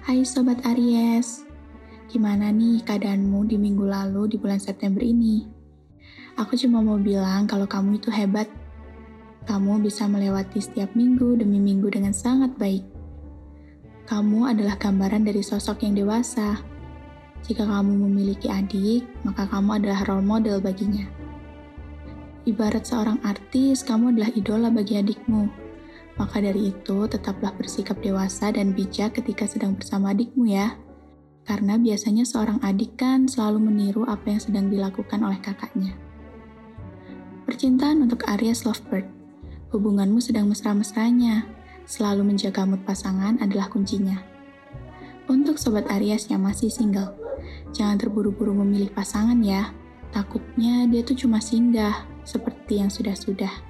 Hai Sobat Aries, gimana nih keadaanmu di minggu lalu di bulan September ini? Aku cuma mau bilang kalau kamu itu hebat. Kamu bisa melewati setiap minggu demi minggu dengan sangat baik. Kamu adalah gambaran dari sosok yang dewasa. Jika kamu memiliki adik, maka kamu adalah role model baginya. Ibarat seorang artis, kamu adalah idola bagi adikmu maka dari itu, tetaplah bersikap dewasa dan bijak ketika sedang bersama adikmu ya. Karena biasanya seorang adik kan selalu meniru apa yang sedang dilakukan oleh kakaknya. Percintaan untuk Aries Lovebird. Hubunganmu sedang mesra-mesranya. Selalu menjaga mood pasangan adalah kuncinya. Untuk sobat Aries yang masih single, jangan terburu-buru memilih pasangan ya. Takutnya dia tuh cuma singgah, seperti yang sudah-sudah.